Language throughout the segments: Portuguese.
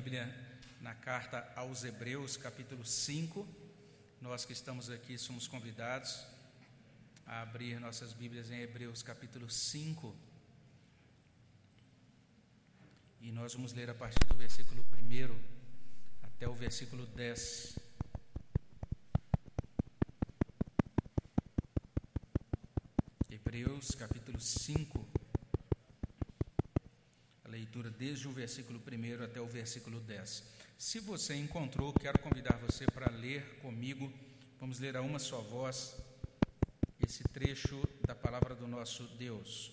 Bíblia na carta aos Hebreus, capítulo 5. Nós que estamos aqui somos convidados a abrir nossas Bíblias em Hebreus, capítulo 5. E nós vamos ler a partir do versículo 1 até o versículo 10. Hebreus, capítulo 5 leitura desde o versículo 1 até o versículo 10. Se você encontrou, quero convidar você para ler comigo. Vamos ler a uma só voz esse trecho da palavra do nosso Deus.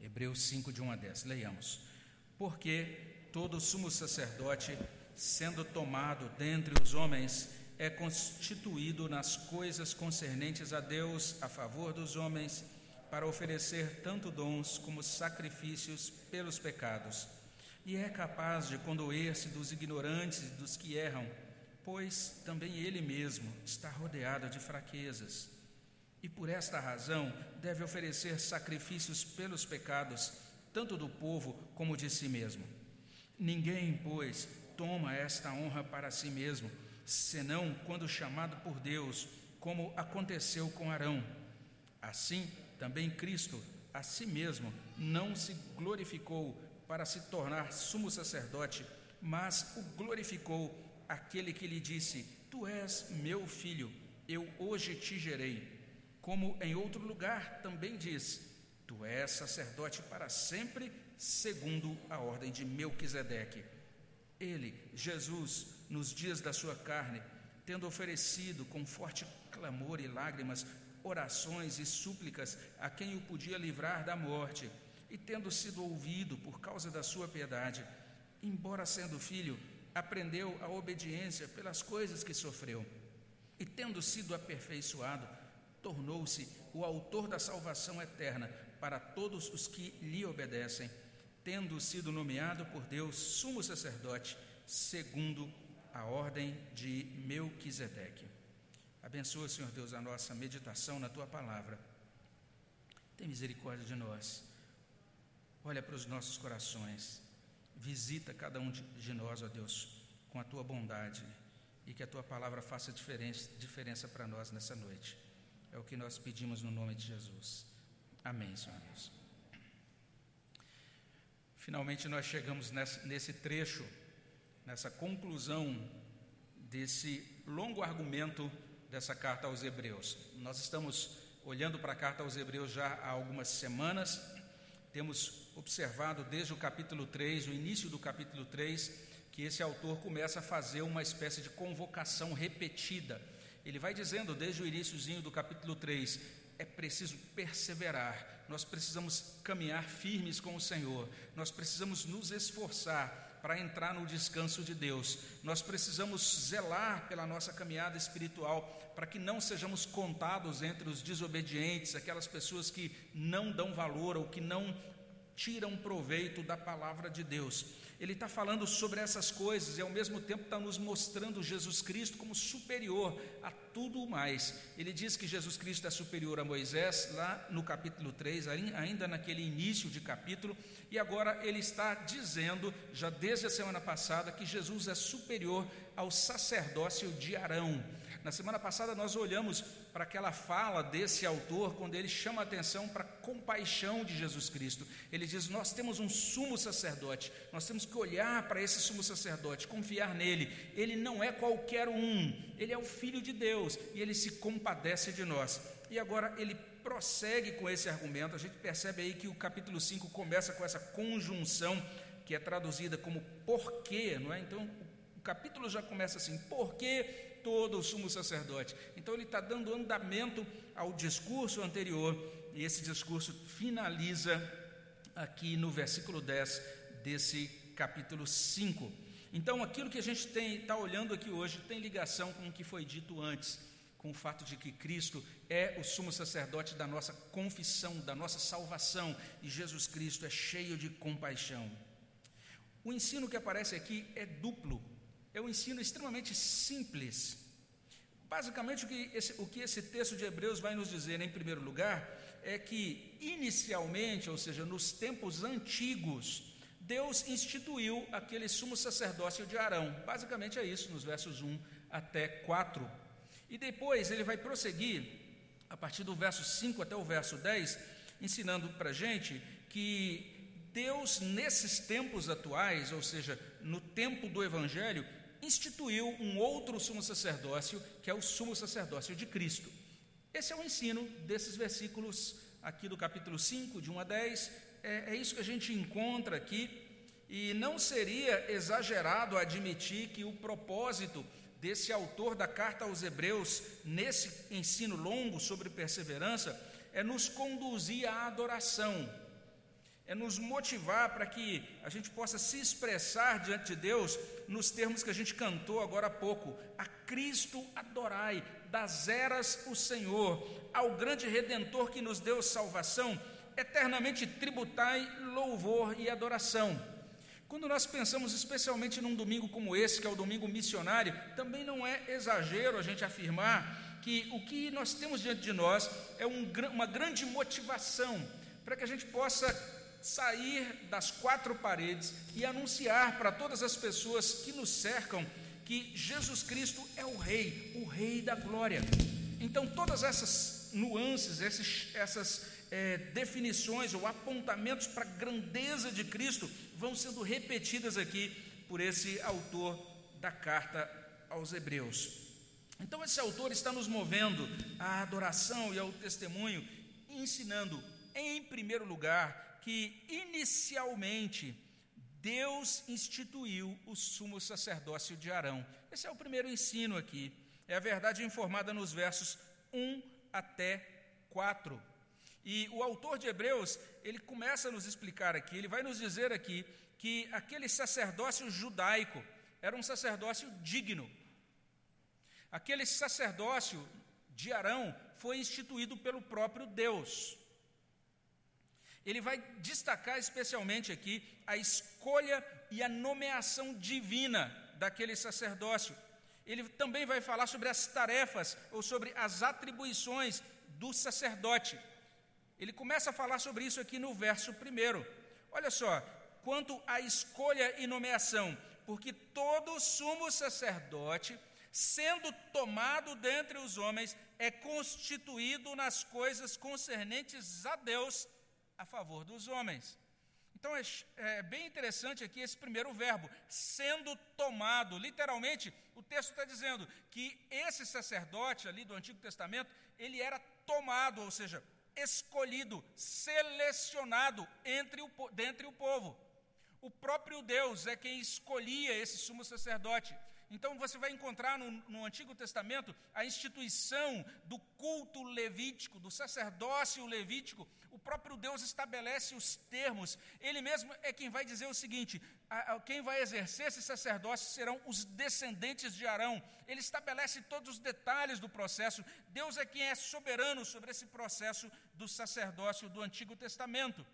Hebreus 5, de 1 a 10. Leiamos. Porque todo sumo sacerdote, sendo tomado dentre os homens, é constituído nas coisas concernentes a Deus a favor dos homens para oferecer tanto dons como sacrifícios pelos pecados, e é capaz de condoer-se dos ignorantes e dos que erram, pois também ele mesmo está rodeado de fraquezas. E por esta razão deve oferecer sacrifícios pelos pecados, tanto do povo como de si mesmo. Ninguém, pois, toma esta honra para si mesmo, senão quando chamado por Deus, como aconteceu com Arão. Assim, também Cristo, a si mesmo, não se glorificou para se tornar sumo sacerdote, mas o glorificou aquele que lhe disse: Tu és meu filho, eu hoje te gerei. Como em outro lugar também diz: Tu és sacerdote para sempre, segundo a ordem de Melquisedeque. Ele, Jesus, nos dias da sua carne, tendo oferecido com forte clamor e lágrimas orações e súplicas a quem o podia livrar da morte, e tendo sido ouvido por causa da sua piedade, embora sendo filho, aprendeu a obediência pelas coisas que sofreu, e tendo sido aperfeiçoado, tornou-se o autor da salvação eterna para todos os que lhe obedecem, tendo sido nomeado por Deus sumo sacerdote, segundo a ordem de Melquisedeque. Abençoa, Senhor Deus, a nossa meditação na tua palavra. Tem misericórdia de nós. Olha para os nossos corações. Visita cada um de nós, ó Deus, com a tua bondade e que a tua palavra faça diferença, para nós nessa noite. É o que nós pedimos no nome de Jesus. Amém, Senhor Deus. Finalmente nós chegamos nesse trecho, nessa conclusão desse longo argumento dessa carta aos Hebreus. Nós estamos olhando para a carta aos Hebreus já há algumas semanas, temos observado desde o capítulo 3, o início do capítulo 3, que esse autor começa a fazer uma espécie de convocação repetida. Ele vai dizendo desde o iníciozinho do capítulo 3, é preciso perseverar, nós precisamos caminhar firmes com o Senhor, nós precisamos nos esforçar para entrar no descanso de Deus. Nós precisamos zelar pela nossa caminhada espiritual para que não sejamos contados entre os desobedientes, aquelas pessoas que não dão valor ou que não tiram proveito da palavra de Deus. Ele está falando sobre essas coisas e ao mesmo tempo está nos mostrando Jesus Cristo como superior a tudo mais. Ele diz que Jesus Cristo é superior a Moisés, lá no capítulo 3, ainda naquele início de capítulo, e agora ele está dizendo, já desde a semana passada, que Jesus é superior ao sacerdócio de Arão. Na semana passada nós olhamos para aquela fala desse autor, quando ele chama a atenção para a compaixão de Jesus Cristo. Ele diz: Nós temos um sumo sacerdote, nós temos que olhar para esse sumo sacerdote, confiar nele. Ele não é qualquer um, ele é o Filho de Deus e ele se compadece de nós. E agora ele prossegue com esse argumento. A gente percebe aí que o capítulo 5 começa com essa conjunção que é traduzida como porquê, não é? Então, o capítulo já começa assim: por que todo o sumo sacerdote. Então ele está dando andamento ao discurso anterior, e esse discurso finaliza aqui no versículo 10 desse capítulo 5. Então aquilo que a gente está olhando aqui hoje tem ligação com o que foi dito antes com o fato de que Cristo é o sumo sacerdote da nossa confissão, da nossa salvação, e Jesus Cristo é cheio de compaixão. O ensino que aparece aqui é duplo é um ensino extremamente simples. Basicamente, o que, esse, o que esse texto de Hebreus vai nos dizer, em primeiro lugar, é que, inicialmente, ou seja, nos tempos antigos, Deus instituiu aquele sumo sacerdócio de Arão. Basicamente é isso, nos versos 1 até 4. E depois ele vai prosseguir, a partir do verso 5 até o verso 10, ensinando para a gente que Deus, nesses tempos atuais, ou seja, no tempo do Evangelho, instituiu um outro sumo sacerdócio, que é o sumo sacerdócio de Cristo. Esse é o ensino desses versículos aqui do capítulo 5, de 1 a 10. É, é isso que a gente encontra aqui. E não seria exagerado admitir que o propósito desse autor da carta aos Hebreus, nesse ensino longo sobre perseverança, é nos conduzir à adoração, é nos motivar para que a gente possa se expressar diante de Deus nos termos que a gente cantou agora há pouco: a Cristo adorai, das eras o Senhor, ao grande redentor que nos deu salvação, eternamente tributai louvor e adoração. Quando nós pensamos especialmente num domingo como esse, que é o domingo missionário, também não é exagero a gente afirmar que o que nós temos diante de nós é um, uma grande motivação para que a gente possa sair das quatro paredes e anunciar para todas as pessoas que nos cercam que Jesus Cristo é o Rei, o Rei da glória. Então, todas essas nuances, esses, essas é, definições ou apontamentos para a grandeza de Cristo vão sendo repetidas aqui por esse autor da carta aos Hebreus. Então, esse autor está nos movendo à adoração e ao testemunho, ensinando, em primeiro lugar, que inicialmente Deus instituiu o sumo sacerdócio de Arão. Esse é o primeiro ensino aqui. É a verdade informada nos versos 1 até 4. E o autor de Hebreus, ele começa a nos explicar aqui, ele vai nos dizer aqui que aquele sacerdócio judaico era um sacerdócio digno. Aquele sacerdócio de Arão foi instituído pelo próprio Deus. Ele vai destacar especialmente aqui a escolha e a nomeação divina daquele sacerdócio. Ele também vai falar sobre as tarefas ou sobre as atribuições do sacerdote. Ele começa a falar sobre isso aqui no verso primeiro. Olha só, quanto à escolha e nomeação, porque todo sumo sacerdote, sendo tomado dentre os homens, é constituído nas coisas concernentes a Deus a favor dos homens. Então é, é, bem interessante aqui esse primeiro verbo, sendo tomado. Literalmente, o texto está dizendo que esse sacerdote ali do Antigo Testamento, ele era tomado, ou seja, escolhido, selecionado entre o, dentre o povo. O próprio Deus é quem escolhia esse sumo sacerdote. Então você vai encontrar no, no, Antigo Testamento a instituição do culto levítico, do sacerdócio levítico. Próprio Deus estabelece os termos. Ele mesmo é quem vai dizer o seguinte: a, a, quem vai exercer esse sacerdócio serão os descendentes de Arão. Ele estabelece todos os detalhes do processo. Deus é quem é soberano sobre esse processo do sacerdócio do Antigo Testamento.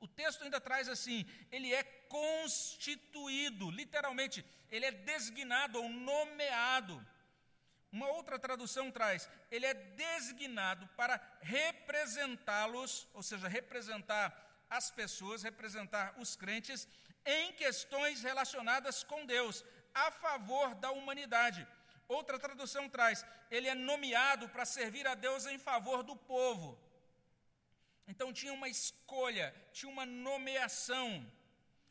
O texto ainda traz assim: ele é constituído, literalmente, ele é designado ou nomeado. Uma outra tradução traz: ele é designado para representá-los, ou seja, representar as pessoas, representar os crentes em questões relacionadas com Deus, a favor da humanidade. Outra tradução traz: ele é nomeado para servir a Deus em favor do povo. Então tinha uma escolha, tinha uma nomeação.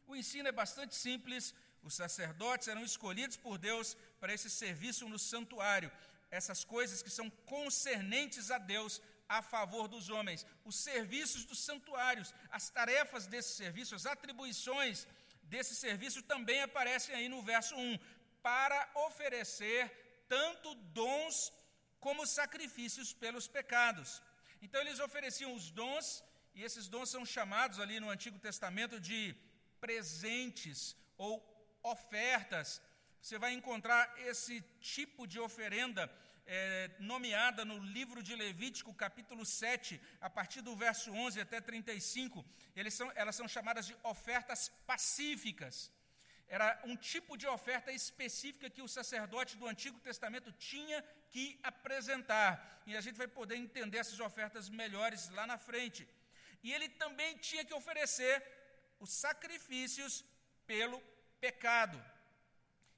O ensino é bastante simples. Os sacerdotes eram escolhidos por Deus para esse serviço no santuário. Essas coisas que são concernentes a Deus a favor dos homens. Os serviços dos santuários, as tarefas desse serviço, as atribuições desse serviço também aparecem aí no verso 1. Para oferecer tanto dons como sacrifícios pelos pecados. Então eles ofereciam os dons, e esses dons são chamados ali no Antigo Testamento de presentes ou ofertas. Você vai encontrar esse tipo de oferenda é, nomeada no livro de Levítico, capítulo 7, a partir do verso 11 até 35. Eles são, elas são chamadas de ofertas pacíficas. Era um tipo de oferta específica que o sacerdote do Antigo Testamento tinha que apresentar. E a gente vai poder entender essas ofertas melhores lá na frente. E ele também tinha que oferecer os sacrifícios pelo pecado.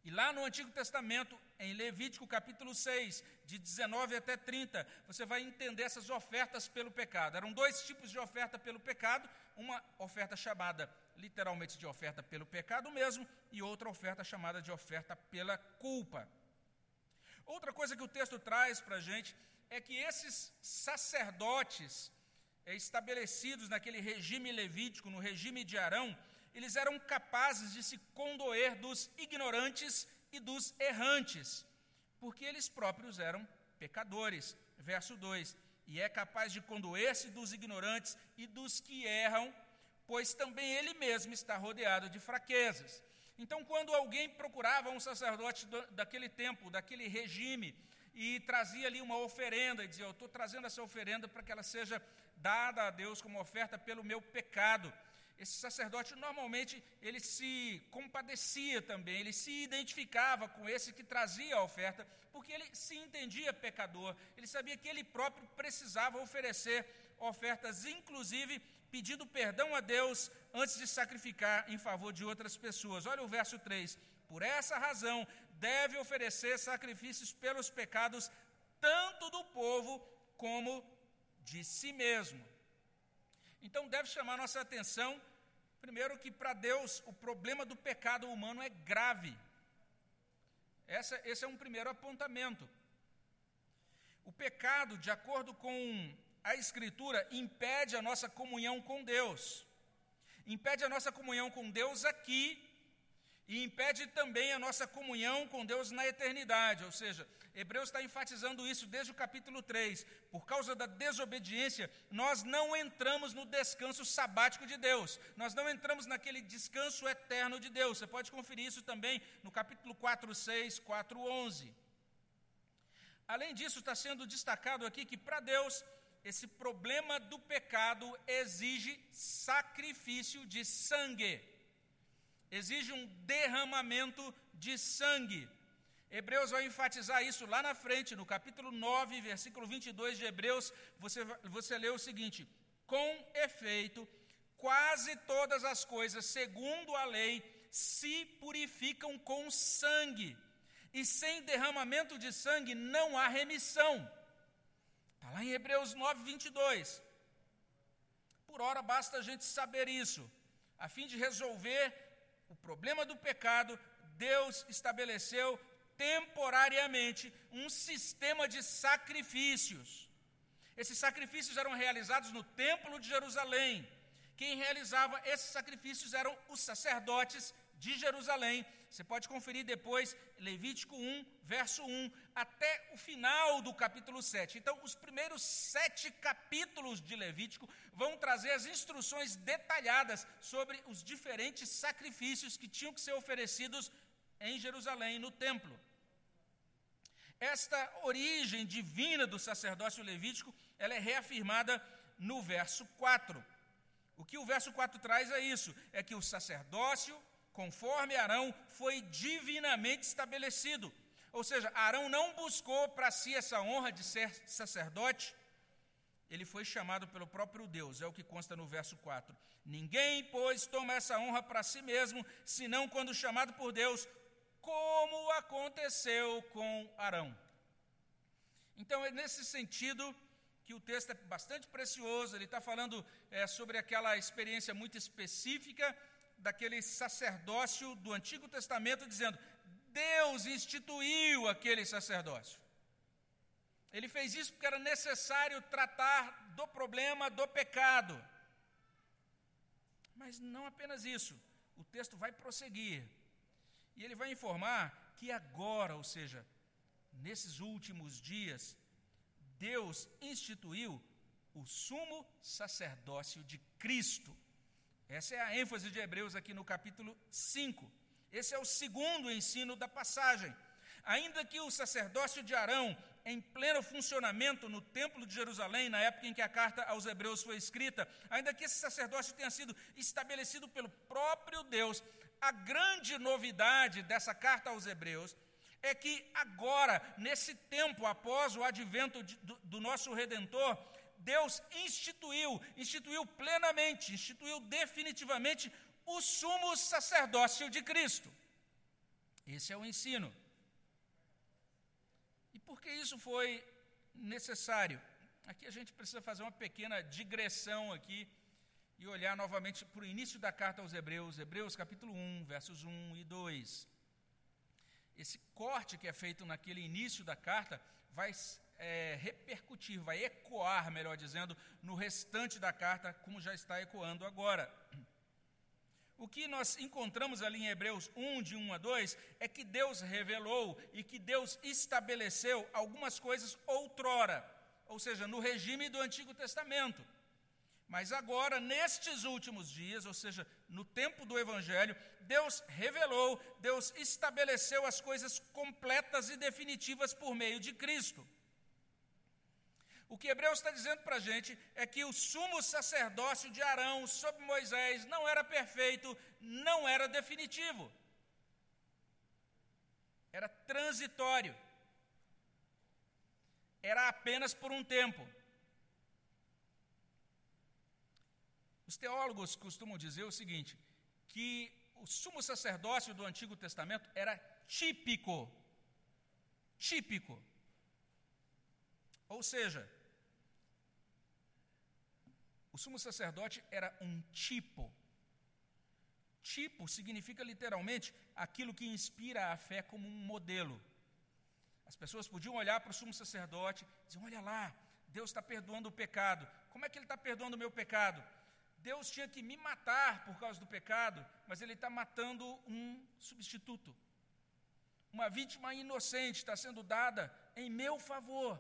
E lá no Antigo Testamento, em Levítico capítulo 6, de 19 até 30, você vai entender essas ofertas pelo pecado. Eram dois tipos de oferta pelo pecado: uma oferta chamada literalmente de oferta pelo pecado mesmo, e outra oferta chamada de oferta pela culpa. Outra coisa que o texto traz para a gente é que esses sacerdotes é, estabelecidos naquele regime levítico, no regime de Arão, eles eram capazes de se condoer dos ignorantes e dos errantes, porque eles próprios eram pecadores. Verso 2: E é capaz de condoer-se dos ignorantes e dos que erram, pois também ele mesmo está rodeado de fraquezas. Então, quando alguém procurava um sacerdote daquele tempo, daquele regime, e trazia ali uma oferenda, e dizia: Eu estou trazendo essa oferenda para que ela seja dada a Deus como oferta pelo meu pecado esse sacerdote normalmente ele se compadecia também, ele se identificava com esse que trazia a oferta, porque ele se entendia pecador, ele sabia que ele próprio precisava oferecer ofertas, inclusive pedindo perdão a Deus antes de sacrificar em favor de outras pessoas. Olha o verso 3: Por essa razão deve oferecer sacrifícios pelos pecados, tanto do povo como de si mesmo. Então deve chamar nossa atenção Primeiro, que para Deus o problema do pecado humano é grave. Essa, esse é um primeiro apontamento. O pecado, de acordo com a Escritura, impede a nossa comunhão com Deus. Impede a nossa comunhão com Deus aqui e impede também a nossa comunhão com Deus na eternidade, ou seja, Hebreus está enfatizando isso desde o capítulo 3. Por causa da desobediência, nós não entramos no descanso sabático de Deus. Nós não entramos naquele descanso eterno de Deus. Você pode conferir isso também no capítulo 4, 6, 4, 11. Além disso, está sendo destacado aqui que para Deus, esse problema do pecado exige sacrifício de sangue. Exige um derramamento de sangue. Hebreus vai enfatizar isso lá na frente, no capítulo 9, versículo 22 de Hebreus, você, você lê o seguinte: Com efeito, quase todas as coisas, segundo a lei, se purificam com sangue, e sem derramamento de sangue não há remissão. Está lá em Hebreus 9, 22. Por hora basta a gente saber isso, a fim de resolver o problema do pecado, Deus estabeleceu temporariamente um sistema de sacrifícios. Esses sacrifícios eram realizados no Templo de Jerusalém. Quem realizava esses sacrifícios eram os sacerdotes de Jerusalém. Você pode conferir depois Levítico 1, verso 1, até o final do capítulo 7. Então, os primeiros sete capítulos de Levítico vão trazer as instruções detalhadas sobre os diferentes sacrifícios que tinham que ser oferecidos em Jerusalém, no templo. Esta origem divina do sacerdócio levítico, ela é reafirmada no verso 4. O que o verso 4 traz é isso: é que o sacerdócio, conforme Arão, foi divinamente estabelecido. Ou seja, Arão não buscou para si essa honra de ser sacerdote, ele foi chamado pelo próprio Deus, é o que consta no verso 4. Ninguém, pois, toma essa honra para si mesmo, senão quando chamado por Deus, como aconteceu com Arão. Então, é nesse sentido que o texto é bastante precioso, ele está falando é, sobre aquela experiência muito específica daquele sacerdócio do Antigo Testamento, dizendo: Deus instituiu aquele sacerdócio. Ele fez isso porque era necessário tratar do problema do pecado. Mas não apenas isso, o texto vai prosseguir. E ele vai informar que agora, ou seja, nesses últimos dias, Deus instituiu o sumo sacerdócio de Cristo. Essa é a ênfase de Hebreus aqui no capítulo 5. Esse é o segundo ensino da passagem. Ainda que o sacerdócio de Arão, em pleno funcionamento no Templo de Jerusalém, na época em que a carta aos Hebreus foi escrita, ainda que esse sacerdócio tenha sido estabelecido pelo próprio Deus, a grande novidade dessa carta aos Hebreus é que agora, nesse tempo após o advento de, do, do nosso Redentor, Deus instituiu, instituiu plenamente, instituiu definitivamente o sumo sacerdócio de Cristo. Esse é o ensino. E por que isso foi necessário? Aqui a gente precisa fazer uma pequena digressão aqui e olhar novamente para o início da carta aos Hebreus, Hebreus capítulo 1, versos 1 e 2. Esse corte que é feito naquele início da carta vai é, repercutir, vai ecoar, melhor dizendo, no restante da carta, como já está ecoando agora. O que nós encontramos ali em Hebreus 1, de 1 a 2, é que Deus revelou e que Deus estabeleceu algumas coisas outrora, ou seja, no regime do Antigo Testamento. Mas agora, nestes últimos dias, ou seja, no tempo do Evangelho, Deus revelou, Deus estabeleceu as coisas completas e definitivas por meio de Cristo. O que Hebreus está dizendo para a gente é que o sumo sacerdócio de Arão sobre Moisés não era perfeito, não era definitivo, era transitório, era apenas por um tempo. Os teólogos costumam dizer o seguinte: que o sumo sacerdócio do Antigo Testamento era típico. Típico. Ou seja, o sumo sacerdote era um tipo. Tipo significa literalmente aquilo que inspira a fé como um modelo. As pessoas podiam olhar para o sumo sacerdote e dizer: Olha lá, Deus está perdoando o pecado. Como é que Ele está perdoando o meu pecado? Deus tinha que me matar por causa do pecado, mas Ele está matando um substituto. Uma vítima inocente está sendo dada em meu favor.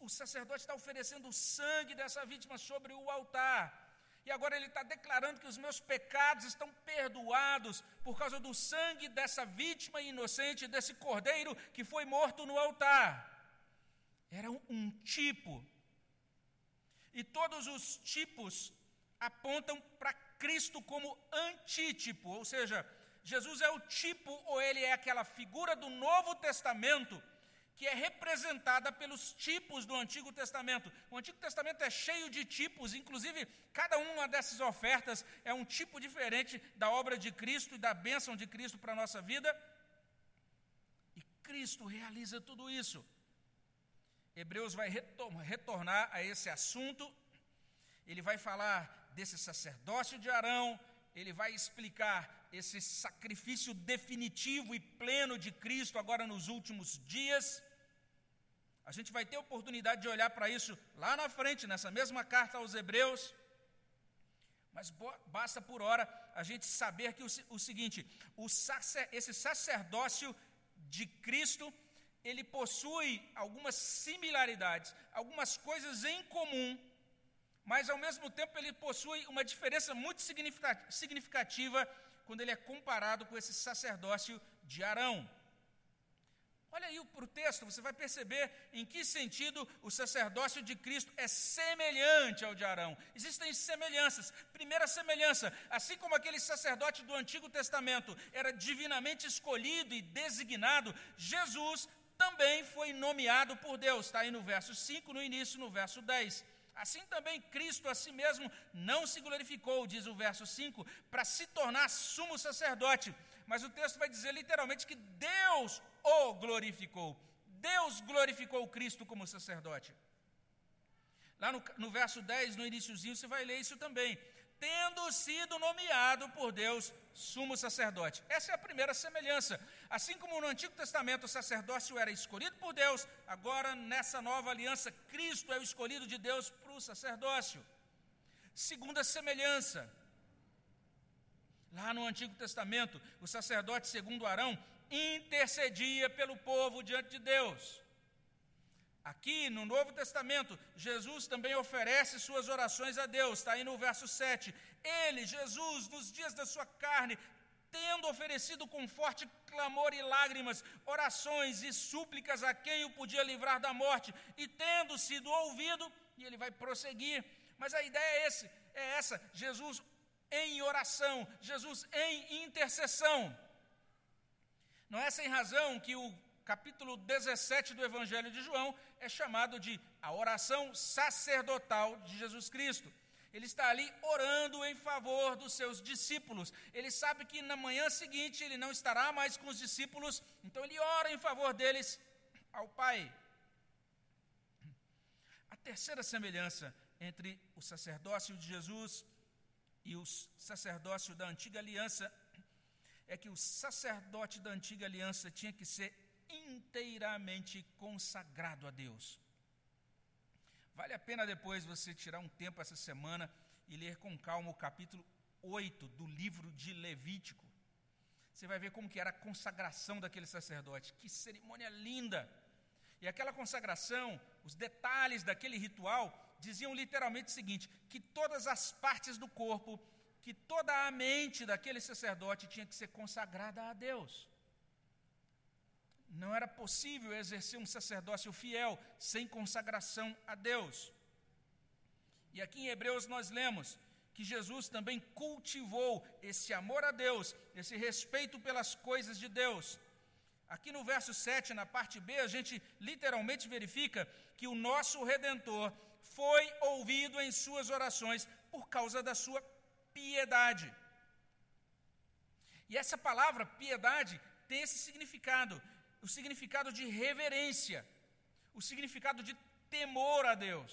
O, sacerdote está oferecendo o sangue dessa vítima sobre o altar. E agora ele está declarando que os meus pecados estão perdoados por causa do sangue dessa vítima inocente, desse cordeiro que foi morto no altar. Era um, um tipo. E todos os tipos apontam para Cristo como antítipo, ou seja, Jesus é o tipo ou ele é aquela figura do Novo Testamento que é representada pelos tipos do Antigo Testamento. O Antigo Testamento é cheio de tipos, inclusive cada uma dessas ofertas é um tipo diferente da obra de Cristo e da bênção de Cristo para a nossa vida. E Cristo realiza tudo isso. Hebreus vai retornar a esse assunto, ele vai falar desse sacerdócio de Arão, ele vai explicar esse sacrifício definitivo e pleno de Cristo agora nos últimos dias. A gente vai ter oportunidade de olhar para isso lá na frente, nessa mesma carta aos Hebreus. Mas basta por hora a gente saber que o, o seguinte: o sacer, esse sacerdócio de Cristo, ele possui algumas similaridades, algumas coisas em comum mas ao mesmo tempo ele possui uma diferença muito significativa quando ele é comparado com esse sacerdócio de Arão. Olha aí para o texto, você vai perceber em que sentido o sacerdócio de Cristo é semelhante ao de Arão. Existem semelhanças. Primeira semelhança: assim como aquele sacerdote do Antigo Testamento era divinamente escolhido e designado, Jesus também foi nomeado por Deus. Está aí no verso 5, no início, no verso 10. Assim também Cristo a si mesmo não se glorificou, diz o verso 5, para se tornar sumo sacerdote. Mas o texto vai dizer literalmente que Deus o glorificou. Deus glorificou Cristo como sacerdote. Lá no, no verso 10, no iníciozinho, você vai ler isso também tendo sido nomeado por Deus sumo sacerdote. Essa é a primeira semelhança. Assim como no Antigo Testamento o sacerdócio era escolhido por Deus, agora nessa nova aliança, Cristo é o escolhido de Deus para o sacerdócio. Segunda semelhança. Lá no Antigo Testamento, o sacerdote, segundo Arão, intercedia pelo povo diante de Deus. Aqui no Novo Testamento, Jesus também oferece suas orações a Deus, está aí no verso 7. Ele, Jesus, nos dias da sua carne, tendo oferecido com forte clamor e lágrimas, orações e súplicas a quem o podia livrar da morte, e tendo sido ouvido, e ele vai prosseguir. Mas a ideia é, esse, é essa: Jesus em oração, Jesus em intercessão. Não é sem razão que o capítulo 17 do Evangelho de João é chamado de a oração sacerdotal de Jesus Cristo. Ele está ali orando em favor dos seus discípulos. Ele sabe que na manhã seguinte ele não estará mais com os discípulos, então ele ora em favor deles ao Pai. A terceira semelhança entre o sacerdócio de Jesus e o sacerdócio da antiga aliança é que o sacerdote da antiga aliança tinha que ser inteiramente consagrado a Deus. Vale a pena depois você tirar um tempo essa semana e ler com calma o capítulo 8 do livro de Levítico. Você vai ver como que era a consagração daquele sacerdote. Que cerimônia linda! E aquela consagração, os detalhes daquele ritual diziam literalmente o seguinte: que todas as partes do corpo, que toda a mente daquele sacerdote tinha que ser consagrada a Deus. Não era possível exercer um sacerdócio fiel sem consagração a Deus. E aqui em Hebreus nós lemos que Jesus também cultivou esse amor a Deus, esse respeito pelas coisas de Deus. Aqui no verso 7, na parte B, a gente literalmente verifica que o nosso redentor foi ouvido em suas orações por causa da sua piedade. E essa palavra piedade tem esse significado o significado de reverência, o significado de temor a Deus.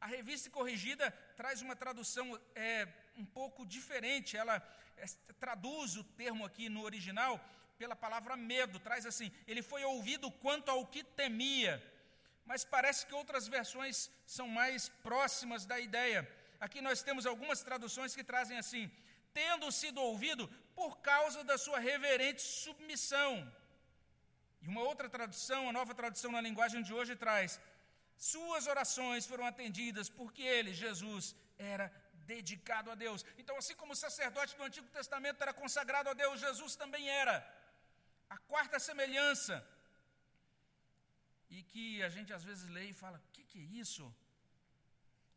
A revista corrigida traz uma tradução é, um pouco diferente, ela é, traduz o termo aqui no original pela palavra medo, traz assim: ele foi ouvido quanto ao que temia. Mas parece que outras versões são mais próximas da ideia. Aqui nós temos algumas traduções que trazem assim: tendo sido ouvido por causa da sua reverente submissão. E uma outra tradução, a nova tradução na linguagem de hoje traz: Suas orações foram atendidas porque ele, Jesus, era dedicado a Deus. Então, assim como o sacerdote do Antigo Testamento era consagrado a Deus, Jesus também era. A quarta semelhança, e que a gente às vezes lê e fala: o que, que é isso?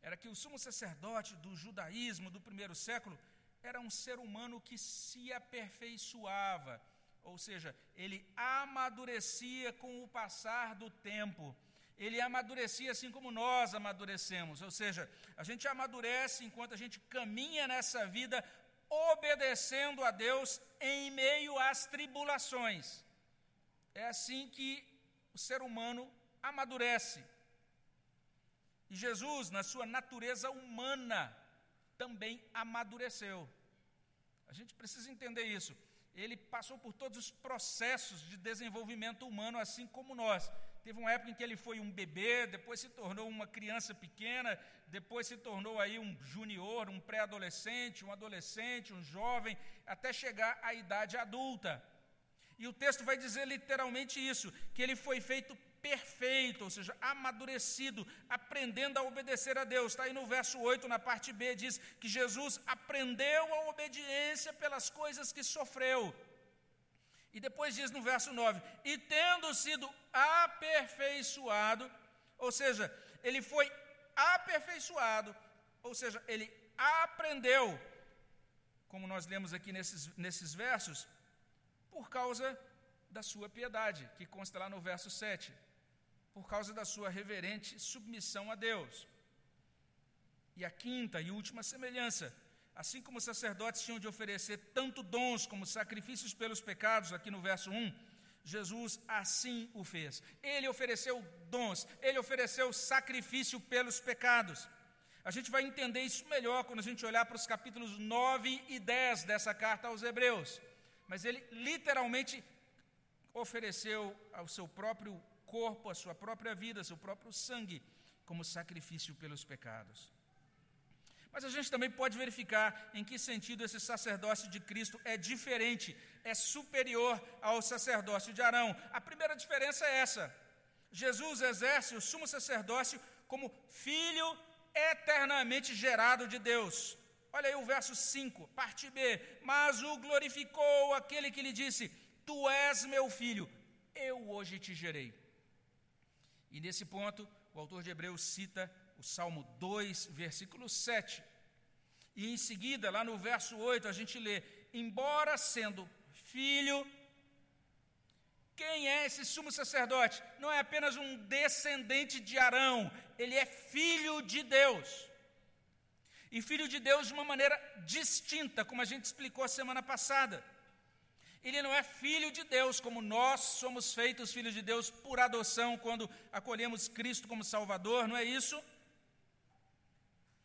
Era que o sumo sacerdote do judaísmo do primeiro século era um ser humano que se aperfeiçoava ou seja, ele amadurecia com o passar do tempo. Ele amadurecia assim como nós amadurecemos, ou seja, a gente amadurece enquanto a gente caminha nessa vida obedecendo a Deus em meio às tribulações. É assim que o ser humano amadurece. E Jesus, na sua natureza humana, também amadureceu. A gente precisa entender isso ele passou por todos os processos de desenvolvimento humano, assim como nós. Teve uma época em que ele foi um bebê, depois se tornou uma criança pequena, depois se tornou aí um junior, um pré-adolescente, um adolescente, um jovem, até chegar à idade adulta. E o texto vai dizer literalmente isso, que ele foi feito perfeito, ou seja, amadurecido, aprendendo a obedecer a Deus. Está aí no verso 8, na parte B, diz que Jesus aprendeu a obediência pelas coisas que sofreu. E depois diz no verso 9: e tendo sido aperfeiçoado, ou seja, ele foi aperfeiçoado, ou seja, ele aprendeu, como nós lemos aqui nesses, nesses versos, por causa da sua piedade, que consta lá no verso 7 por causa da sua reverente submissão a Deus. E a quinta e última semelhança, assim como os sacerdotes tinham de oferecer tanto dons como sacrifícios pelos pecados, aqui no verso 1, Jesus assim o fez. Ele ofereceu dons, ele ofereceu sacrifício pelos pecados. A gente vai entender isso melhor quando a gente olhar para os capítulos 9 e 10 dessa carta aos Hebreus. Mas ele literalmente ofereceu ao seu próprio corpo, a sua própria vida, seu próprio sangue, como sacrifício pelos pecados. Mas a gente também pode verificar em que sentido esse sacerdócio de Cristo é diferente, é superior ao sacerdócio de Arão. A primeira diferença é essa: Jesus exerce o sumo sacerdócio como filho eternamente gerado de Deus. Olha aí o verso 5, parte B. Mas o glorificou aquele que lhe disse: Tu és meu filho, eu hoje te gerei. E nesse ponto, o autor de Hebreus cita o Salmo 2, versículo 7. E em seguida, lá no verso 8, a gente lê: Embora sendo filho, quem é esse sumo sacerdote? Não é apenas um descendente de Arão, ele é filho de Deus. E filho de Deus de uma maneira distinta, como a gente explicou a semana passada. Ele não é filho de Deus, como nós somos feitos filhos de Deus por adoção quando acolhemos Cristo como Salvador, não é isso?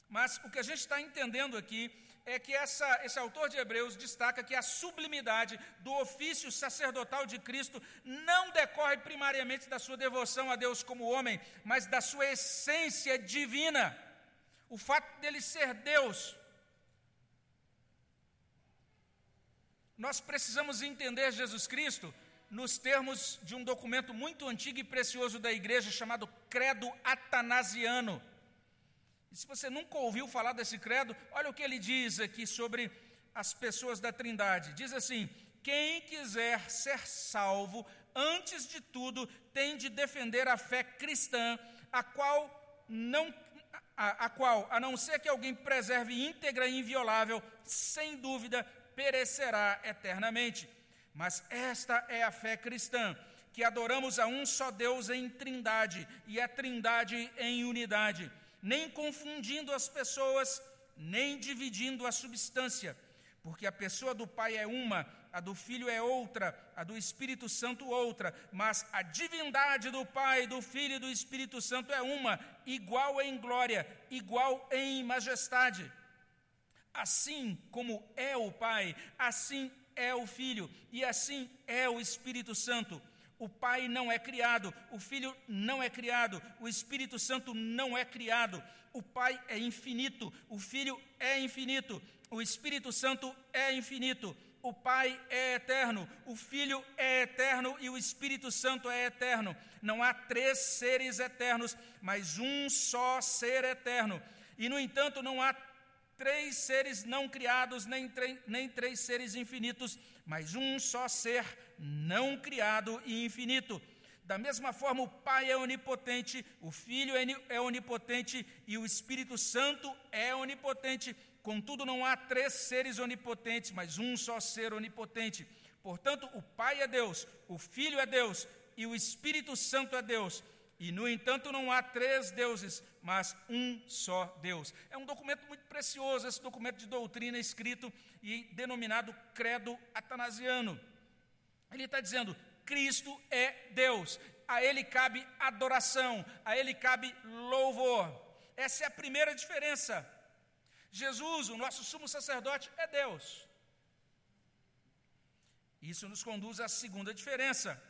Mas o que a gente está entendendo aqui é que essa, esse autor de Hebreus destaca que a sublimidade do ofício sacerdotal de Cristo não decorre primariamente da sua devoção a Deus como homem, mas da sua essência divina. O fato dele ser Deus. Nós precisamos entender Jesus Cristo nos termos de um documento muito antigo e precioso da igreja chamado Credo Atanasiano. E se você nunca ouviu falar desse credo, olha o que ele diz aqui sobre as pessoas da Trindade. Diz assim: quem quiser ser salvo, antes de tudo, tem de defender a fé cristã, a qual não a, a, qual, a não ser que alguém preserve íntegra e inviolável, sem dúvida perecerá eternamente. Mas esta é a fé cristã, que adoramos a um só Deus em trindade, e a trindade em unidade nem confundindo as pessoas, nem dividindo a substância, porque a pessoa do Pai é uma, a do Filho é outra, a do Espírito Santo outra, mas a divindade do Pai, do Filho e do Espírito Santo é uma, igual em glória, igual em majestade. Assim como é o Pai, assim é o Filho e assim é o Espírito Santo. O Pai não é criado, o Filho não é criado, o Espírito Santo não é criado. O Pai é infinito, o Filho é infinito, o Espírito Santo é infinito. O Pai é eterno, o Filho é eterno e o Espírito Santo é eterno. Não há três seres eternos, mas um só ser eterno. E, no entanto, não há três seres não criados, nem, nem três seres infinitos, mas um só ser não criado e infinito. Da mesma forma, o Pai é onipotente, o Filho é, é onipotente e o Espírito Santo é onipotente. Contudo, não há três seres onipotentes, mas um só ser onipotente. Portanto, o Pai é Deus, o Filho é Deus e o Espírito Santo é Deus. E, no entanto, não há três deuses, mas um só Deus. É um documento muito precioso, esse documento de doutrina escrito e denominado Credo Atanasiano. Ele está dizendo: Cristo é Deus, a Ele cabe adoração, a Ele cabe louvor. Essa é a primeira diferença. Jesus, o nosso sumo sacerdote, é Deus. Isso nos conduz à segunda diferença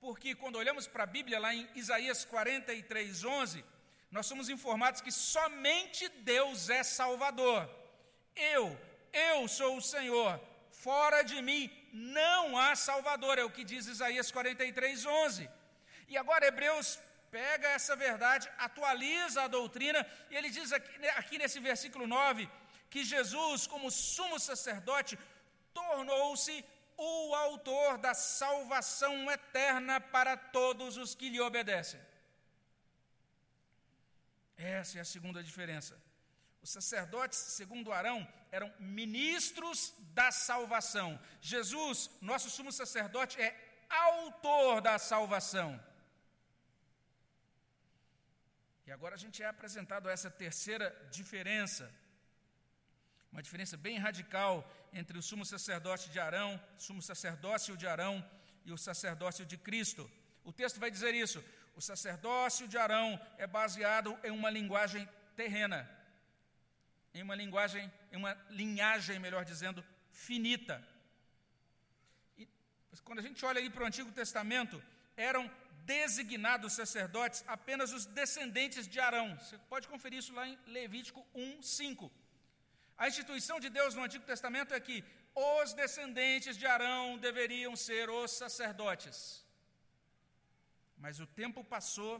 porque quando olhamos para a Bíblia, lá em Isaías 43, 11, nós somos informados que somente Deus é Salvador. Eu, eu sou o Senhor, fora de mim não há Salvador, é o que diz Isaías 43, 11. E agora Hebreus pega essa verdade, atualiza a doutrina, e ele diz aqui, né, aqui nesse versículo 9 que Jesus, como sumo sacerdote, tornou-se o autor da salvação eterna para todos os que lhe obedecem. Essa é a segunda diferença. Os sacerdotes, segundo Arão, eram ministros da salvação. Jesus, nosso sumo sacerdote, é autor da salvação. E agora a gente é apresentado a essa terceira diferença uma diferença bem radical entre o sumo sacerdote de Arão, sumo sacerdócio de Arão e o sacerdócio de Cristo. O texto vai dizer isso. O sacerdócio de Arão é baseado em uma linguagem terrena, em uma linguagem, em uma linhagem, melhor dizendo, finita. E quando a gente olha aí para o Antigo Testamento, eram designados sacerdotes apenas os descendentes de Arão. Você pode conferir isso lá em Levítico 1, 5. A instituição de Deus no Antigo Testamento é que os descendentes de Arão deveriam ser os sacerdotes. Mas o tempo passou,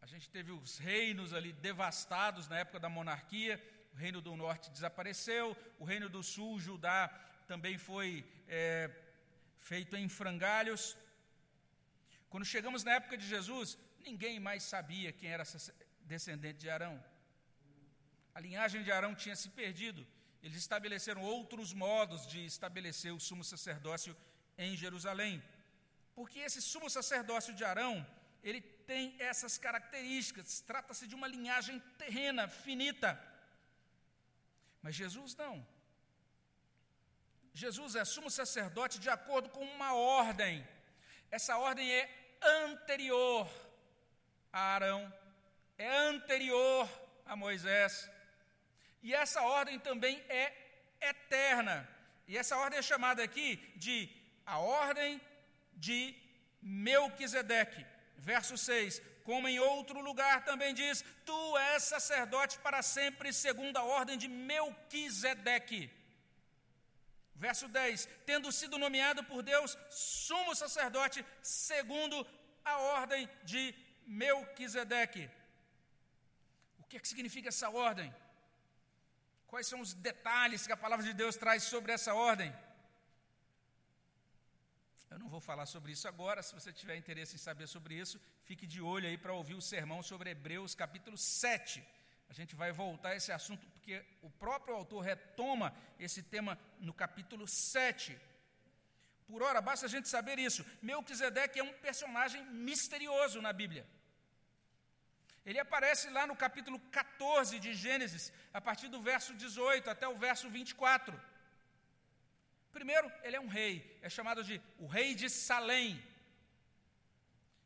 a gente teve os reinos ali devastados na época da monarquia, o reino do norte desapareceu, o reino do sul, Judá, também foi é, feito em frangalhos. Quando chegamos na época de Jesus, ninguém mais sabia quem era descendente de Arão. A linhagem de Arão tinha se perdido. Eles estabeleceram outros modos de estabelecer o sumo sacerdócio em Jerusalém. Porque esse sumo sacerdócio de Arão, ele tem essas características. Trata-se de uma linhagem terrena, finita. Mas Jesus não. Jesus é sumo sacerdote de acordo com uma ordem. Essa ordem é anterior a Arão, é anterior a Moisés. E essa ordem também é eterna. E essa ordem é chamada aqui de a ordem de Melquisedeque. Verso 6: Como em outro lugar também diz: Tu és sacerdote para sempre, segundo a ordem de Melquisedeque. Verso 10: Tendo sido nomeado por Deus sumo sacerdote, segundo a ordem de Melquisedeque. O que, é que significa essa ordem? Quais são os detalhes que a palavra de Deus traz sobre essa ordem? Eu não vou falar sobre isso agora, se você tiver interesse em saber sobre isso, fique de olho aí para ouvir o sermão sobre Hebreus capítulo 7. A gente vai voltar a esse assunto porque o próprio autor retoma esse tema no capítulo 7. Por ora, basta a gente saber isso. Melquisedeque é um personagem misterioso na Bíblia. Ele aparece lá no capítulo 14 de Gênesis, a partir do verso 18 até o verso 24. Primeiro, ele é um rei, é chamado de o rei de Salém.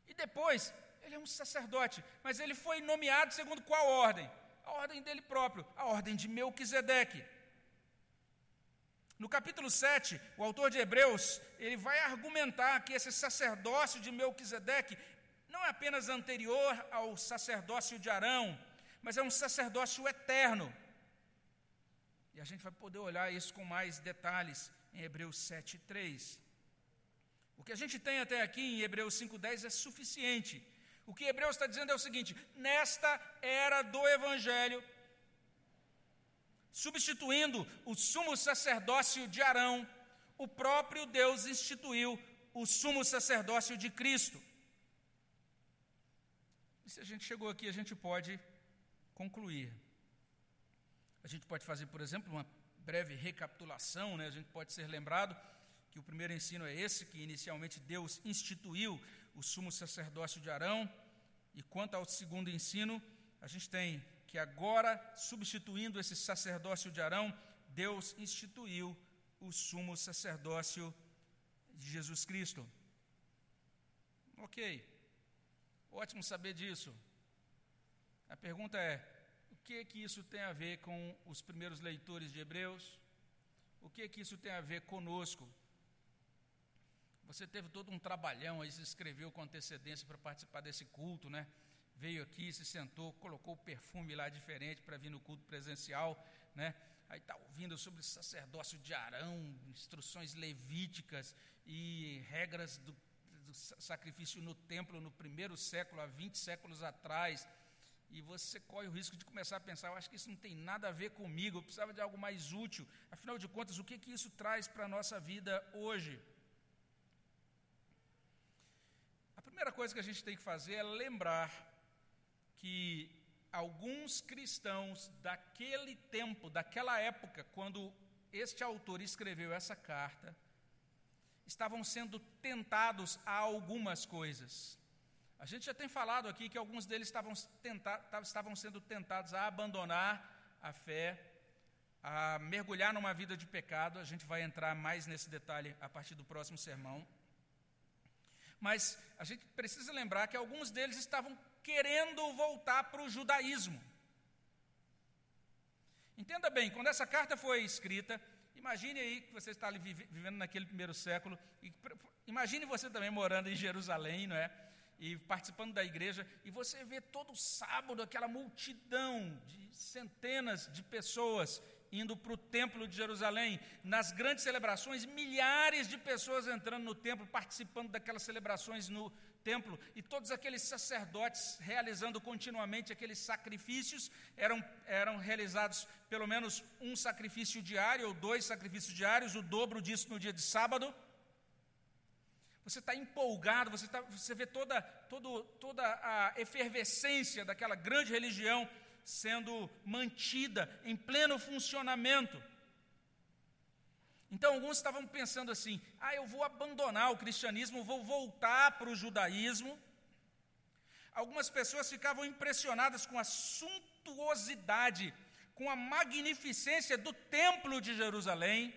E depois, ele é um sacerdote, mas ele foi nomeado segundo qual ordem? A ordem dele próprio, a ordem de Melquisedeque. No capítulo 7, o autor de Hebreus, ele vai argumentar que esse sacerdócio de Melquisedeque não é apenas anterior ao sacerdócio de Arão, mas é um sacerdócio eterno. E a gente vai poder olhar isso com mais detalhes em Hebreus 7:3. O que a gente tem até aqui em Hebreus 5:10 é suficiente. O que Hebreus está dizendo é o seguinte: nesta era do Evangelho, substituindo o sumo sacerdócio de Arão, o próprio Deus instituiu o sumo sacerdócio de Cristo. E se a gente chegou aqui, a gente pode concluir. A gente pode fazer, por exemplo, uma breve recapitulação, né? a gente pode ser lembrado que o primeiro ensino é esse, que inicialmente Deus instituiu o sumo sacerdócio de Arão, e quanto ao segundo ensino, a gente tem que agora, substituindo esse sacerdócio de Arão, Deus instituiu o sumo sacerdócio de Jesus Cristo. Ok, ótimo saber disso. A pergunta é: o que que isso tem a ver com os primeiros leitores de Hebreus? O que que isso tem a ver conosco? Você teve todo um trabalhão aí, se inscreveu com antecedência para participar desse culto, né? Veio aqui, se sentou, colocou o perfume lá diferente para vir no culto presencial, né? Aí está ouvindo sobre sacerdócio de Arão, instruções levíticas e regras do sacrifício no templo no primeiro século, há 20 séculos atrás e você corre o risco de começar a pensar, eu acho que isso não tem nada a ver comigo, eu precisava de algo mais útil. Afinal de contas, o que, que isso traz para a nossa vida hoje? A primeira coisa que a gente tem que fazer é lembrar que alguns cristãos daquele tempo, daquela época, quando este autor escreveu essa carta, estavam sendo tentados a algumas coisas. A gente já tem falado aqui que alguns deles estavam, tenta, estavam sendo tentados a abandonar a fé, a mergulhar numa vida de pecado. A gente vai entrar mais nesse detalhe a partir do próximo sermão. Mas a gente precisa lembrar que alguns deles estavam querendo voltar para o judaísmo. Entenda bem, quando essa carta foi escrita, imagine aí que você está ali vivendo naquele primeiro século, e imagine você também morando em Jerusalém, não é? e participando da igreja, e você vê todo sábado aquela multidão de centenas de pessoas indo para o templo de Jerusalém, nas grandes celebrações, milhares de pessoas entrando no templo, participando daquelas celebrações no templo, e todos aqueles sacerdotes realizando continuamente aqueles sacrifícios, eram, eram realizados pelo menos um sacrifício diário, ou dois sacrifícios diários, o dobro disso no dia de sábado você está empolgado, você, tá, você vê toda, todo, toda a efervescência daquela grande religião sendo mantida em pleno funcionamento. Então, alguns estavam pensando assim: ah, eu vou abandonar o cristianismo, vou voltar para o judaísmo. Algumas pessoas ficavam impressionadas com a suntuosidade, com a magnificência do templo de Jerusalém.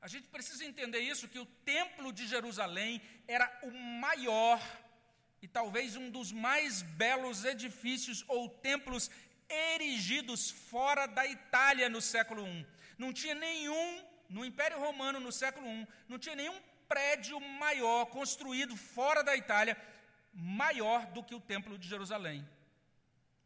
A gente precisa entender isso: que o templo de Jerusalém era o maior e talvez um dos mais belos edifícios ou templos erigidos fora da Itália no século I. Não tinha nenhum, no Império Romano no século I, não tinha nenhum prédio maior construído fora da Itália, maior do que o Templo de Jerusalém.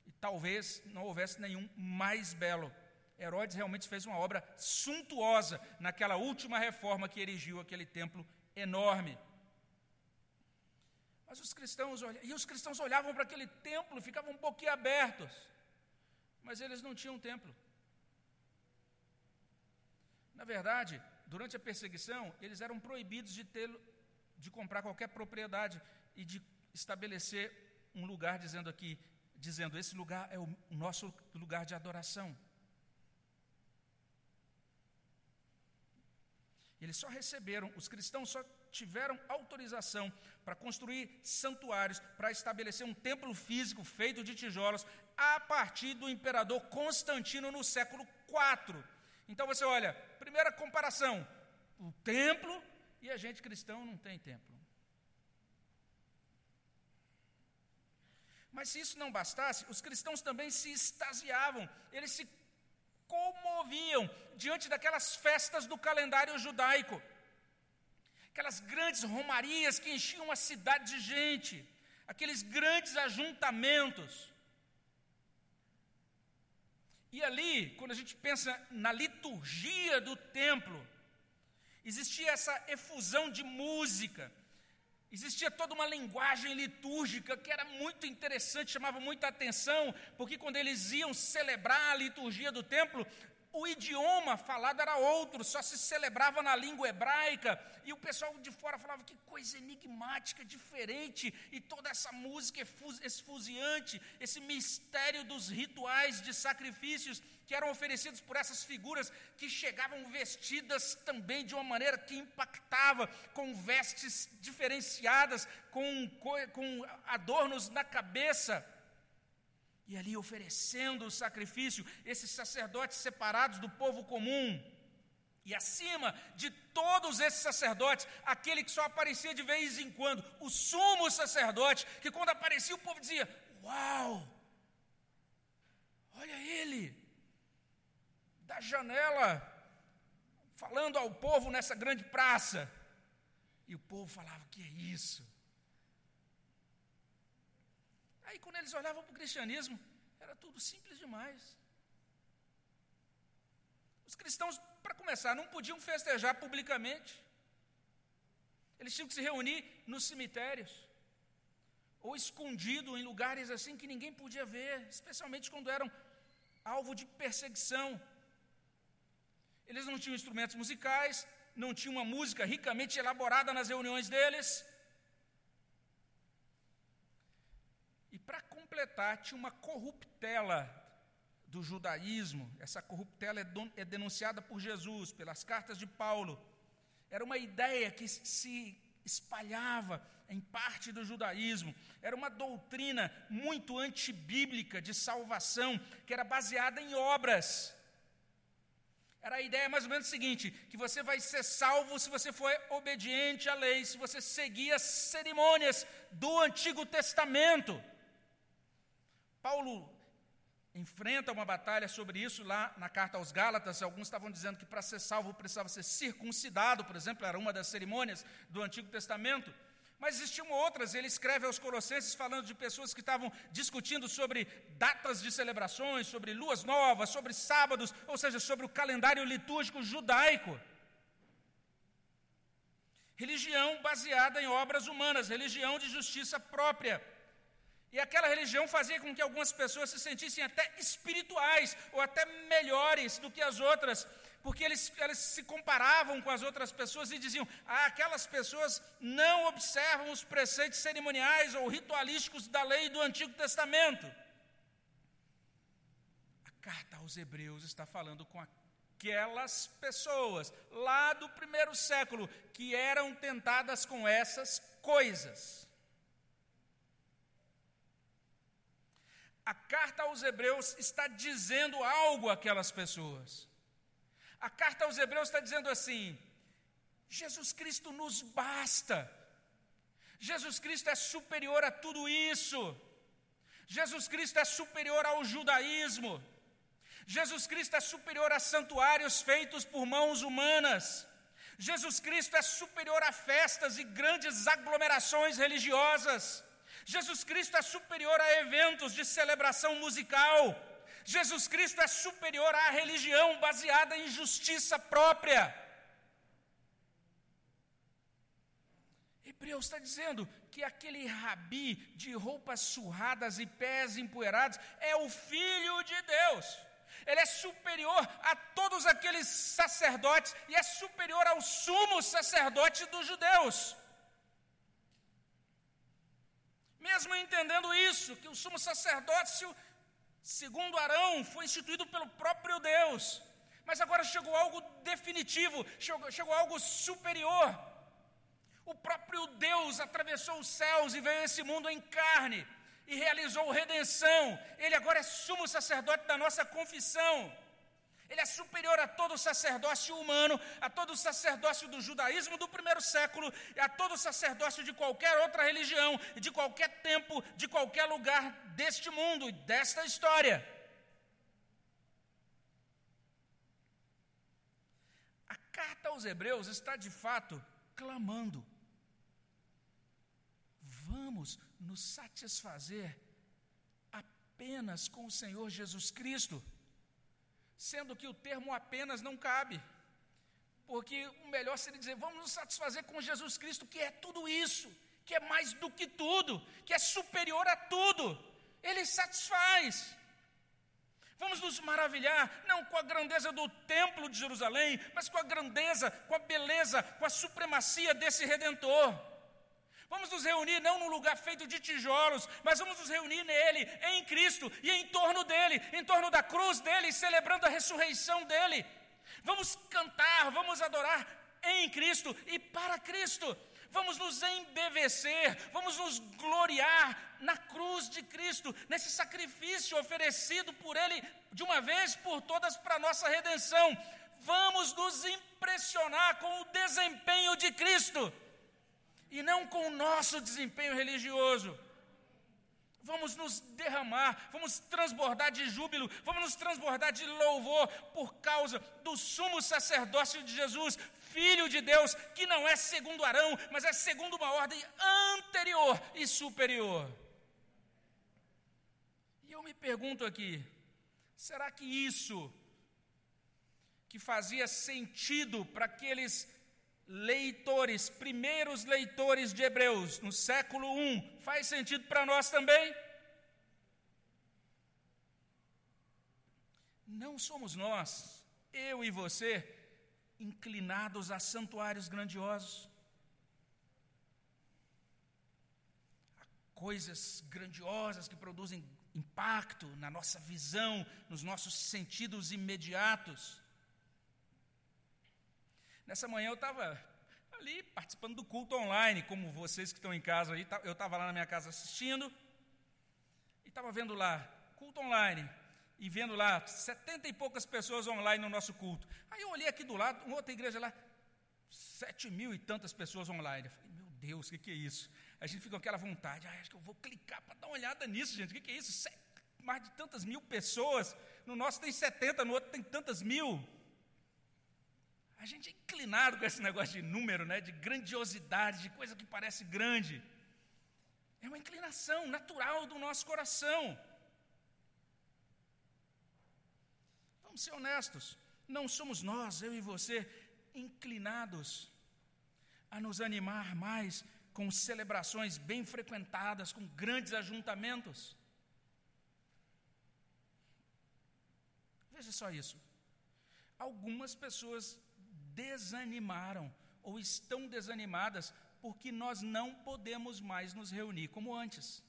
E talvez não houvesse nenhum mais belo. Herodes realmente fez uma obra suntuosa naquela última reforma que erigiu aquele templo enorme. Mas os cristãos e os cristãos olhavam para aquele templo, ficavam um pouquinho abertos. Mas eles não tinham templo. Na verdade, durante a perseguição, eles eram proibidos de ter de comprar qualquer propriedade e de estabelecer um lugar dizendo aqui, dizendo esse lugar é o nosso lugar de adoração. Eles só receberam, os cristãos só tiveram autorização para construir santuários, para estabelecer um templo físico feito de tijolos, a partir do imperador Constantino no século IV. Então você olha, primeira comparação, o templo e a gente cristão não tem templo. Mas se isso não bastasse, os cristãos também se extasiavam, eles se comoviam diante daquelas festas do calendário judaico aquelas grandes romarias que enchiam a cidade de gente, aqueles grandes ajuntamentos. E ali, quando a gente pensa na liturgia do templo, existia essa efusão de música, existia toda uma linguagem litúrgica que era muito interessante, chamava muita atenção, porque quando eles iam celebrar a liturgia do templo, o idioma falado era outro, só se celebrava na língua hebraica, e o pessoal de fora falava que coisa enigmática, diferente, e toda essa música esfuziante, esse mistério dos rituais de sacrifícios que eram oferecidos por essas figuras que chegavam vestidas também de uma maneira que impactava, com vestes diferenciadas, com, com adornos na cabeça. E ali oferecendo o sacrifício, esses sacerdotes separados do povo comum. E acima de todos esses sacerdotes, aquele que só aparecia de vez em quando, o sumo sacerdote, que quando aparecia o povo dizia: Uau! Olha ele! Da janela, falando ao povo nessa grande praça. E o povo falava: Que é isso? Aí quando eles olhavam para o cristianismo, era tudo simples demais. Os cristãos, para começar, não podiam festejar publicamente. Eles tinham que se reunir nos cemitérios, ou escondido em lugares assim que ninguém podia ver, especialmente quando eram alvo de perseguição. Eles não tinham instrumentos musicais, não tinham uma música ricamente elaborada nas reuniões deles. E para completar, tinha uma corruptela do judaísmo. Essa corruptela é, é denunciada por Jesus, pelas cartas de Paulo. Era uma ideia que se espalhava em parte do judaísmo. Era uma doutrina muito antibíblica de salvação, que era baseada em obras. Era a ideia mais ou menos seguinte: que você vai ser salvo se você for obediente à lei, se você seguir as cerimônias do Antigo Testamento. Paulo enfrenta uma batalha sobre isso lá na carta aos Gálatas. Alguns estavam dizendo que para ser salvo precisava ser circuncidado, por exemplo, era uma das cerimônias do Antigo Testamento. Mas existiam outras, ele escreve aos Colossenses falando de pessoas que estavam discutindo sobre datas de celebrações, sobre luas novas, sobre sábados, ou seja, sobre o calendário litúrgico judaico. Religião baseada em obras humanas, religião de justiça própria. E aquela religião fazia com que algumas pessoas se sentissem até espirituais, ou até melhores do que as outras, porque eles, eles se comparavam com as outras pessoas e diziam: ah, aquelas pessoas não observam os preceitos cerimoniais ou ritualísticos da lei do Antigo Testamento. A carta aos Hebreus está falando com aquelas pessoas lá do primeiro século que eram tentadas com essas coisas. A carta aos Hebreus está dizendo algo àquelas pessoas. A carta aos Hebreus está dizendo assim: Jesus Cristo nos basta. Jesus Cristo é superior a tudo isso. Jesus Cristo é superior ao judaísmo. Jesus Cristo é superior a santuários feitos por mãos humanas. Jesus Cristo é superior a festas e grandes aglomerações religiosas. Jesus Cristo é superior a eventos de celebração musical. Jesus Cristo é superior à religião baseada em justiça própria. Hebreus está dizendo que aquele rabi de roupas surradas e pés empoeirados é o Filho de Deus. Ele é superior a todos aqueles sacerdotes e é superior ao sumo sacerdote dos judeus. Mesmo entendendo isso, que o sumo sacerdócio, segundo Arão, foi instituído pelo próprio Deus, mas agora chegou algo definitivo, chegou, chegou algo superior. O próprio Deus atravessou os céus e veio a esse mundo em carne e realizou redenção. Ele agora é sumo sacerdote da nossa confissão. Ele é superior a todo sacerdócio humano, a todo sacerdócio do judaísmo do primeiro século e a todo sacerdócio de qualquer outra religião, de qualquer tempo, de qualquer lugar deste mundo e desta história. A carta aos Hebreus está de fato clamando vamos nos satisfazer apenas com o Senhor Jesus Cristo, sendo que o termo apenas não cabe, porque o melhor seria dizer: vamos nos satisfazer com Jesus Cristo, que é tudo isso, que é mais do que tudo, que é superior a tudo, Ele satisfaz. Vamos nos maravilhar, não com a grandeza do templo de Jerusalém, mas com a grandeza, com a beleza, com a supremacia desse redentor. Vamos nos reunir não num lugar feito de tijolos, mas vamos nos reunir nele, em Cristo e em torno dele, em torno da cruz dele, celebrando a ressurreição dele. Vamos cantar, vamos adorar em Cristo e para Cristo. Vamos nos embevecer, vamos nos gloriar na cruz de Cristo, nesse sacrifício oferecido por Ele de uma vez por todas para a nossa redenção. Vamos nos impressionar com o desempenho de Cristo e não com o nosso desempenho religioso. Vamos nos derramar, vamos transbordar de júbilo, vamos nos transbordar de louvor por causa do sumo sacerdócio de Jesus, Filho de Deus, que não é segundo Arão, mas é segundo uma ordem anterior e superior. E eu me pergunto aqui: será que isso que fazia sentido para aqueles leitores, primeiros leitores de Hebreus, no século I, faz sentido para nós também? Não somos nós, eu e você, inclinados a santuários grandiosos, a coisas grandiosas que produzem impacto na nossa visão, nos nossos sentidos imediatos. Nessa manhã eu estava ali participando do culto online, como vocês que estão em casa aí, tá, eu estava lá na minha casa assistindo, e estava vendo lá, culto online, e vendo lá, setenta e poucas pessoas online no nosso culto. Aí eu olhei aqui do lado, uma outra igreja lá, sete mil e tantas pessoas online. Eu falei, meu Deus, o que, que, é isso? A gente fica com aquela vontade, ah, acho que eu vou clicar para dar uma olhada nisso, gente, o que, que é isso? Sete, mais de tantas mil pessoas, no nosso tem 70, no outro tem tantas mil. A gente é inclinado com esse negócio de número, né, de grandiosidade, de coisa que parece grande. É uma inclinação natural do nosso coração. Vamos ser honestos, não somos nós, eu e você, inclinados a nos animar mais com celebrações bem frequentadas, com grandes ajuntamentos. Veja só isso. Algumas pessoas desanimaram ou estão desanimadas porque nós não podemos mais nos reunir como antes.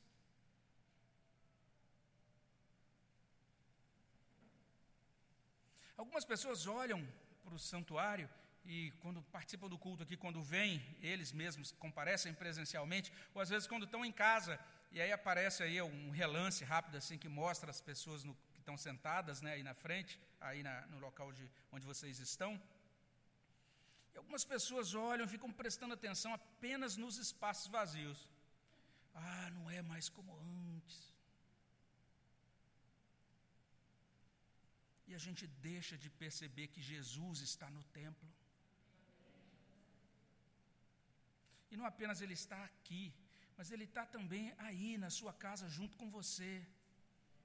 Algumas pessoas olham para o santuário e quando participam do culto aqui, quando vêm, eles mesmos comparecem presencialmente, ou às vezes quando estão em casa e aí aparece aí um relance rápido assim que mostra as pessoas no, que estão sentadas, né, aí na frente, aí na, no local de, onde vocês estão. E algumas pessoas olham, ficam prestando atenção apenas nos espaços vazios. Ah, não é mais como antes. E a gente deixa de perceber que Jesus está no templo. E não apenas Ele está aqui, mas Ele está também aí na sua casa junto com você.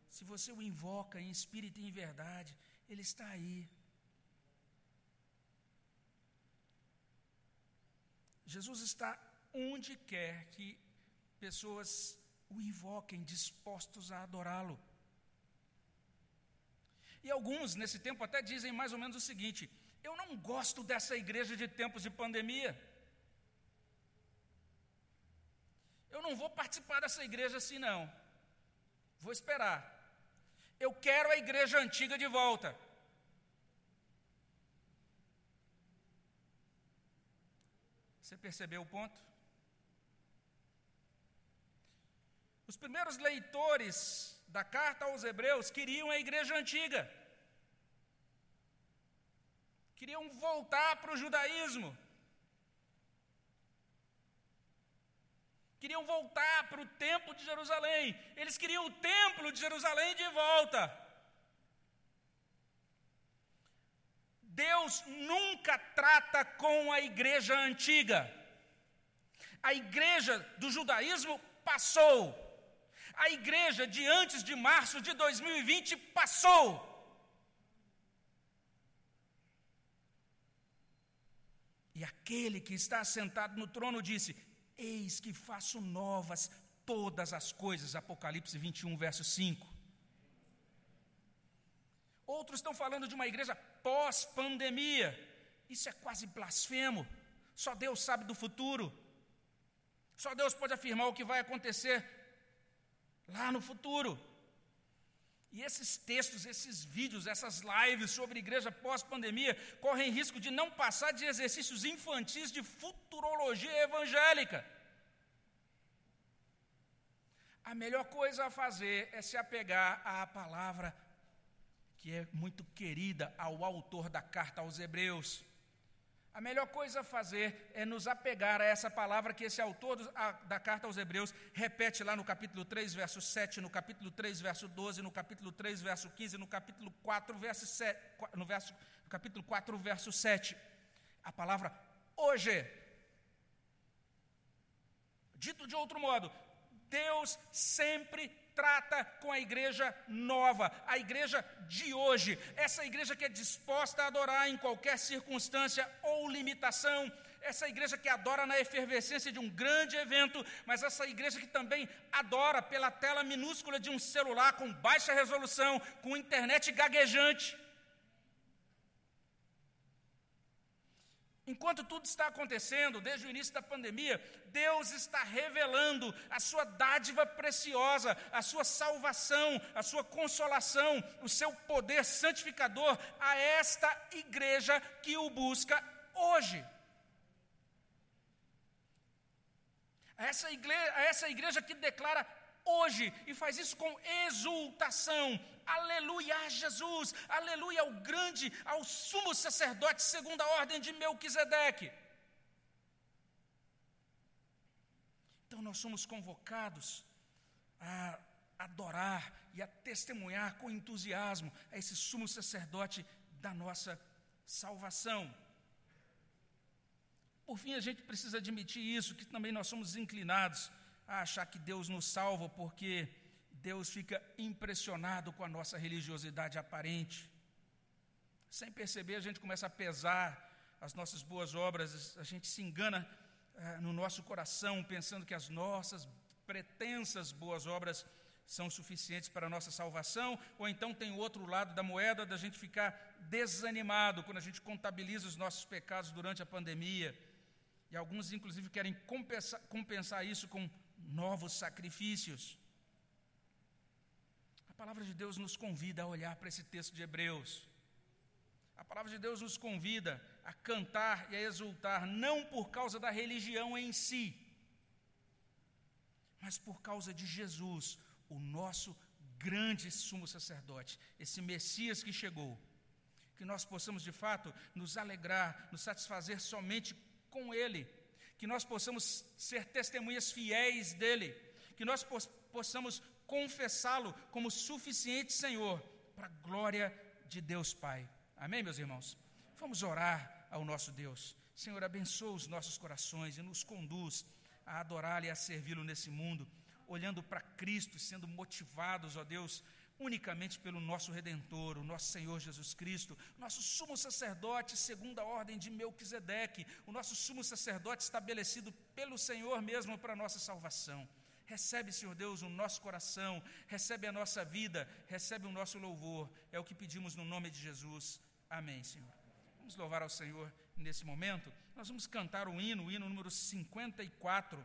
Se você o invoca em espírito e em verdade, Ele está aí. Jesus está onde quer que pessoas o invoquem, dispostos a adorá-lo. E alguns nesse tempo até dizem mais ou menos o seguinte: eu não gosto dessa igreja de tempos de pandemia. Eu não vou participar dessa igreja assim, não. Vou esperar. Eu quero a igreja antiga de volta. Você percebeu o ponto? Os primeiros leitores da carta aos Hebreus queriam a igreja antiga. Queriam voltar para o judaísmo. Queriam voltar para o templo de Jerusalém. Eles queriam o templo de Jerusalém de volta. Deus nunca trata com a igreja antiga. A igreja do judaísmo passou. A igreja de antes de março de 2020 passou. E aquele que está sentado no trono disse: Eis que faço novas todas as coisas. Apocalipse 21, verso 5. Outros estão falando de uma igreja pós-pandemia. Isso é quase blasfemo. Só Deus sabe do futuro. Só Deus pode afirmar o que vai acontecer lá no futuro. E esses textos, esses vídeos, essas lives sobre igreja pós-pandemia correm risco de não passar de exercícios infantis de futurologia evangélica. A melhor coisa a fazer é se apegar à palavra que é muito querida ao autor da carta aos Hebreus. A melhor coisa a fazer é nos apegar a essa palavra que esse autor da carta aos Hebreus repete lá no capítulo 3, verso 7, no capítulo 3, verso 12, no capítulo 3, verso 15, no capítulo 4, verso 7, no, verso, no capítulo 4, verso 7. A palavra hoje. Dito de outro modo, Deus sempre trata com a igreja nova, a igreja de hoje, essa igreja que é disposta a adorar em qualquer circunstância ou limitação, essa igreja que adora na efervescência de um grande evento, mas essa igreja que também adora pela tela minúscula de um celular com baixa resolução, com internet gaguejante. Enquanto tudo está acontecendo, desde o início da pandemia, Deus está revelando a sua dádiva preciosa, a sua salvação, a sua consolação, o seu poder santificador a esta igreja que o busca hoje. A essa igreja, a essa igreja que declara hoje e faz isso com exultação. Aleluia a Jesus, aleluia ao grande, ao sumo sacerdote segundo a ordem de Melquisedeque. Então nós somos convocados a adorar e a testemunhar com entusiasmo a esse sumo sacerdote da nossa salvação. Por fim, a gente precisa admitir isso, que também nós somos inclinados a achar que Deus nos salva porque Deus fica impressionado com a nossa religiosidade aparente. Sem perceber, a gente começa a pesar as nossas boas obras, a gente se engana eh, no nosso coração, pensando que as nossas pretensas boas obras são suficientes para a nossa salvação, ou então tem o outro lado da moeda da gente ficar desanimado quando a gente contabiliza os nossos pecados durante a pandemia. E alguns, inclusive, querem compensar, compensar isso com novos sacrifícios. Palavra de Deus nos convida a olhar para esse texto de Hebreus. A palavra de Deus nos convida a cantar e a exultar, não por causa da religião em si, mas por causa de Jesus, o nosso grande sumo sacerdote, esse Messias que chegou. Que nós possamos de fato nos alegrar, nos satisfazer somente com Ele, que nós possamos ser testemunhas fiéis dEle, que nós possamos confessá-lo como suficiente Senhor, para a glória de Deus Pai. Amém, meus irmãos? Vamos orar ao nosso Deus. Senhor, abençoa os nossos corações e nos conduz a adorá-lo e a servi-lo nesse mundo, olhando para Cristo, sendo motivados, ó Deus, unicamente pelo nosso Redentor, o nosso Senhor Jesus Cristo, nosso sumo sacerdote, segundo a ordem de Melquisedeque, o nosso sumo sacerdote estabelecido pelo Senhor mesmo para a nossa salvação. Recebe, Senhor Deus, o nosso coração, recebe a nossa vida, recebe o nosso louvor. É o que pedimos no nome de Jesus. Amém, Senhor. Vamos louvar ao Senhor nesse momento. Nós vamos cantar o hino, o hino número 54.